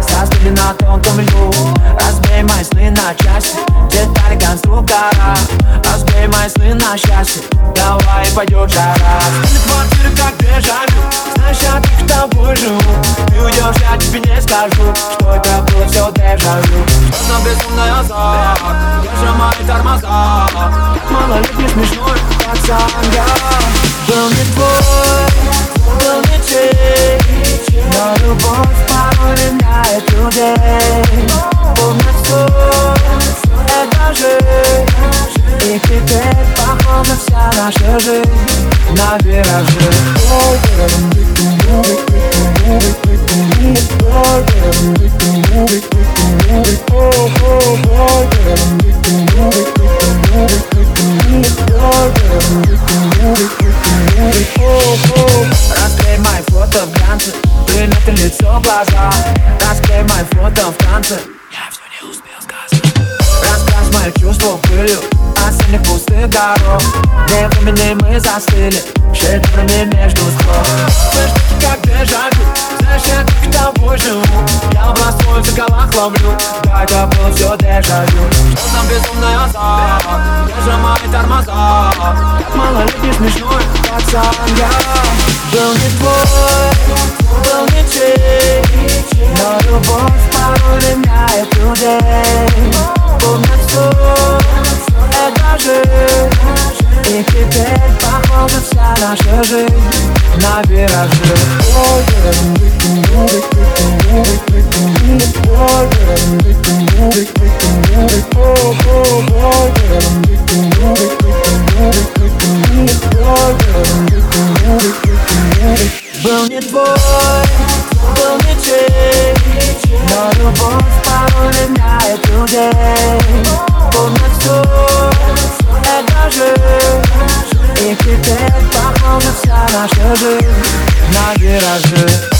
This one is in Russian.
Создали на тонком льду. Разбей мои сны на части. Детали конструктора Разбей мои сны на счастье. Давай пойдет жара. Стены квартиры как дежавю. Знаешь, я только с тобой живу. Ты уйдешь, я тебе не скажу Что это было все дежавю. Что за безумная за Держи мои тормоза. Малолетний смешной пацан Я. Был не наша жизнь На вираже Расклей мои фото в глянце Принято лицо, глаза Мои фото в танце Я все не успел сказать. Раскрась мои чувства пылью Осенних пустых дорог. Где времени мы застыли Шедрами между строк. Слышь, как дежавю Знаешь, я только тобой живу? Я образ твой в зеркалах ловлю Да, это было все дежавю. Что там безумный азарт Держи мои тормоза? Как малолетний смешной пацан Я теперь похожа вся наша жизнь на вираже Был не твой, был не чей. Но любовь порой меняет похожа вся наша жизнь на виражи